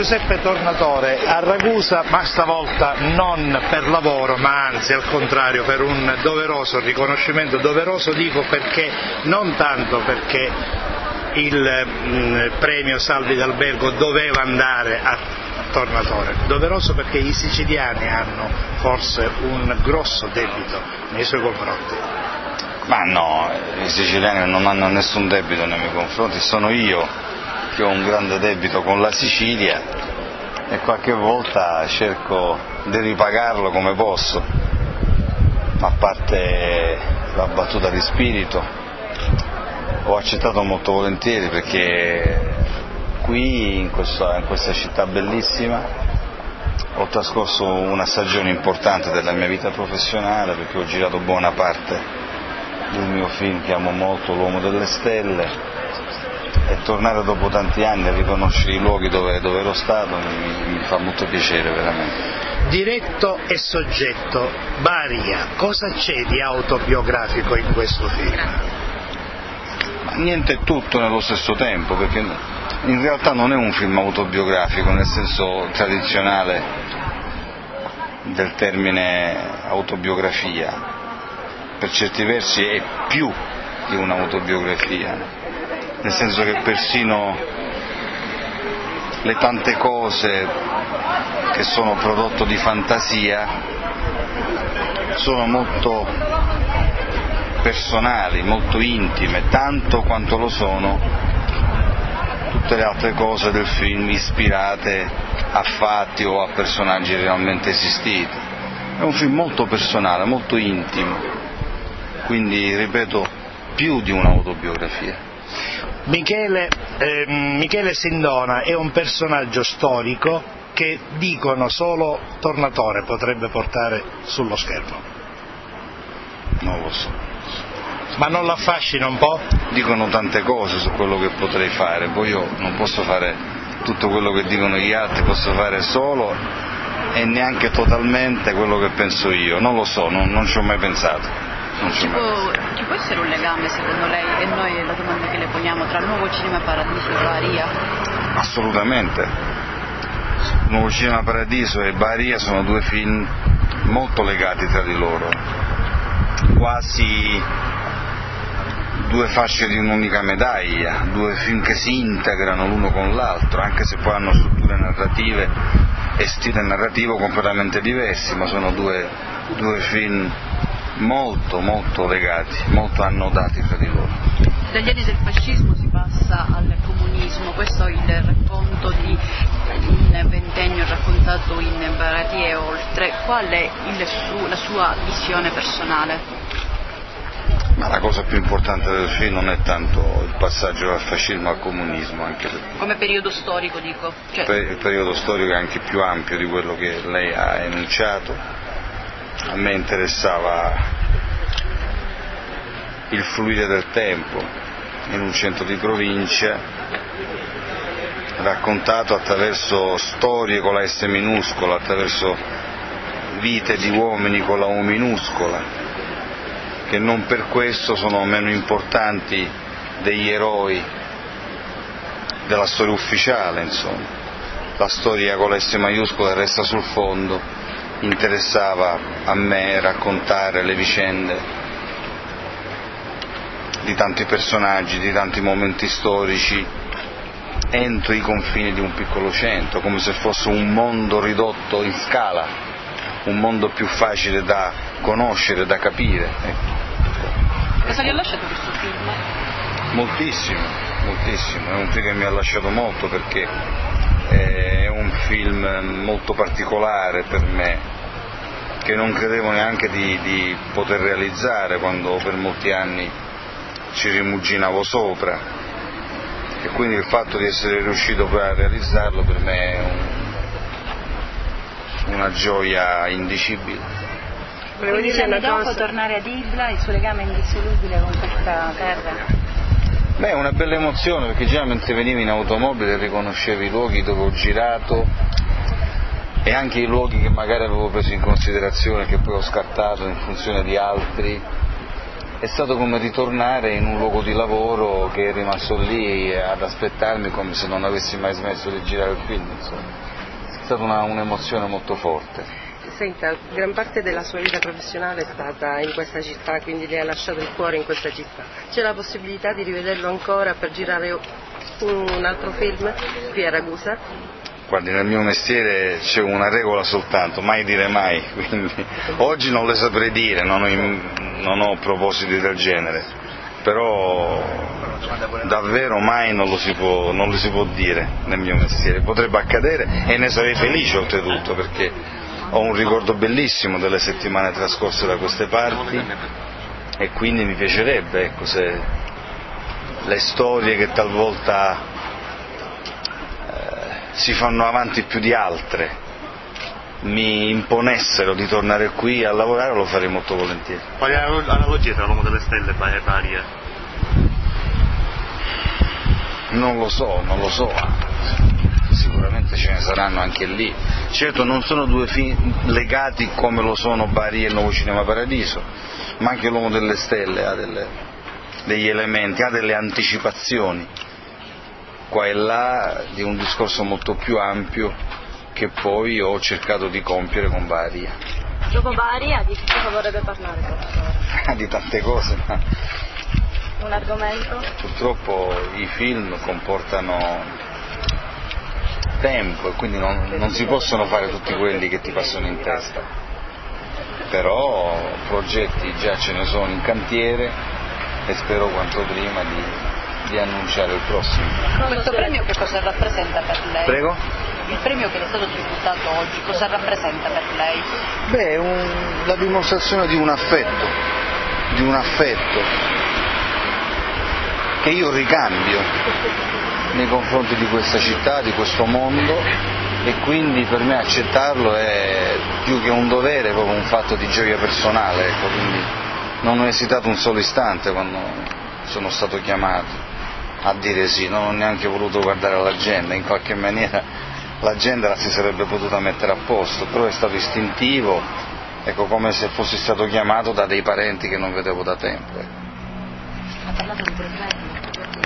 Giuseppe Tornatore a Ragusa, ma stavolta non per lavoro, ma anzi al contrario per un doveroso riconoscimento, doveroso dico perché non tanto perché il mh, premio Salvi d'Albergo doveva andare a Tornatore, doveroso perché i siciliani hanno forse un grosso debito nei suoi confronti. Ma no, i siciliani non hanno nessun debito nei miei confronti, sono io che ho un grande debito con la Sicilia e qualche volta cerco di ripagarlo come posso, a parte la battuta di spirito, ho accettato molto volentieri perché qui in questa, in questa città bellissima ho trascorso una stagione importante della mia vita professionale perché ho girato buona parte del mio film che amo molto, L'uomo delle stelle, e tornare dopo tanti anni a riconoscere i luoghi dove, dove ero stato mi, mi, fa molto piacere veramente. Diretto e soggetto, Baria, cosa c'è di autobiografico in questo film? Ma niente e tutto nello stesso tempo, perché in realtà non è un film autobiografico nel senso tradizionale del termine autobiografia, per certi versi è più di un'autobiografia, nel senso che persino le tante cose che sono prodotto di fantasia sono molto personali, molto intime, tanto quanto lo sono tutte le altre cose del film ispirate a fatti o a personaggi realmente esistiti. È un film molto personale, molto intimo quindi ripeto più di un'autobiografia. Michele, eh, Michele Sindona è un personaggio storico che dicono solo Tornatore potrebbe portare sullo schermo. Non lo so. Ma non lo affascina un po'? Dicono tante cose su quello che potrei fare, poi io non posso fare tutto quello che dicono gli altri, posso fare solo e neanche totalmente quello che penso io, non lo so, non, non ci ho mai pensato. Ci può, ci può, essere un legame secondo lei e noi è la domanda che le poniamo tra Nuovo Cinema Paradiso e Baria? Assolutamente. Nuovo Cinema Paradiso e Baria sono due film molto legati tra di loro, quasi due fasce di un'unica medaglia, due film che si integrano l'uno con l'altro, anche se poi hanno strutture narrative e stile narrativo completamente diversi, ma sono due, due film molto molto legati, molto annodati tra di loro. Dagli anni del fascismo si passa al comunismo, questo è il racconto di un ventennio raccontato in Barati e oltre, qual è su, la sua visione personale? Ma la cosa più importante del film non è tanto il passaggio dal fascismo al comunismo, anche se... come periodo storico dico. Cioè... il periodo storico è anche più ampio di quello che lei ha enunciato a me interessava il fluire del tempo in un centro di provincia raccontato attraverso storie con la S minuscola, attraverso vite di uomini con la U minuscola, che non per questo sono meno importanti degli eroi della storia ufficiale, insomma. La storia con la S maiuscola resta sul fondo interessava a me raccontare le vicende di tanti personaggi, di tanti momenti storici entro i confini di un piccolo centro, come se fosse un mondo ridotto in scala, un mondo più facile da conoscere, da capire. Ecco. Cosa gli ha lasciato questo film? Moltissimo, moltissimo, è un film che mi ha lasciato molto perché è un film molto particolare per me, che non credevo neanche di, di poter realizzare quando per molti anni ci rimuginavo sopra e quindi il fatto di essere riuscito a realizzarlo per me è un, una gioia indicibile. Volevo dire dopo cosa... tornare ad Ibla, il suo legame indissolubile con questa terra. Beh, è una bella emozione perché già mentre venivi in automobile riconoscevi i luoghi dove ho girato e anche i luoghi che magari avevo preso in considerazione che poi ho scartato in funzione di altri è stato come ritornare in un luogo di lavoro che è rimasto lì ad aspettarmi come se non avessi mai smesso di girare il film. Insomma. È stata una, un'emozione molto forte. Senta, gran parte della sua vita professionale è stata in questa città, quindi le ha lasciato il cuore in questa città. C'è la possibilità di rivederlo ancora per girare un altro film qui a Ragusa? Guardi, nel mio mestiere c'è una regola soltanto, mai dire mai, quindi oggi non le saprei dire, non ho, non ho propositi del genere, però davvero mai non lo, può, non lo, si può, dire nel mio mestiere, potrebbe accadere e ne sarei felice oltretutto perché ho un ricordo bellissimo delle settimane trascorse da queste parti e quindi mi piacerebbe ecco, se le storie che talvolta si fanno avanti più di altre mi imponessero di tornare qui a lavorare lo farei molto volentieri. Quali analogie tra l'uomo delle stelle e Maria? Non lo so, non lo so, sicuramente ce ne saranno anche lì. Certo non sono due film legati come lo sono Bari e il Nuovo Cinema Paradiso, ma anche l'uomo delle stelle ha delle, degli elementi, ha delle anticipazioni qua e là di un discorso molto più ampio che poi ho cercato di compiere con Baria. Dopo Baria di che cosa vorrebbe parlare? di tante cose, ma un argomento? Purtroppo i film comportano tempo e quindi non, non, si possono fare tutti quelli che ti passano in testa. Però progetti già ce ne sono in cantiere e spero quanto prima di di annunciare il prossimo. Questo premio che cosa rappresenta per lei? Prego? Il premio che le è stato tributato oggi cosa rappresenta per lei? Beh, un, la dimostrazione di un affetto, di un affetto che io ricambio nei confronti di questa città, di questo mondo e quindi per me accettarlo è più che un dovere, proprio un fatto di gioia personale, ecco, quindi non ho esitato un solo istante quando sono stato chiamato a dire sì, non ho neanche voluto guardare l'agenda, in qualche maniera l'agenda la si sarebbe potuta mettere a posto, però è stato istintivo, ecco come se fossi stato chiamato da dei parenti che non vedevo da tempo. Ha parlato di problemi?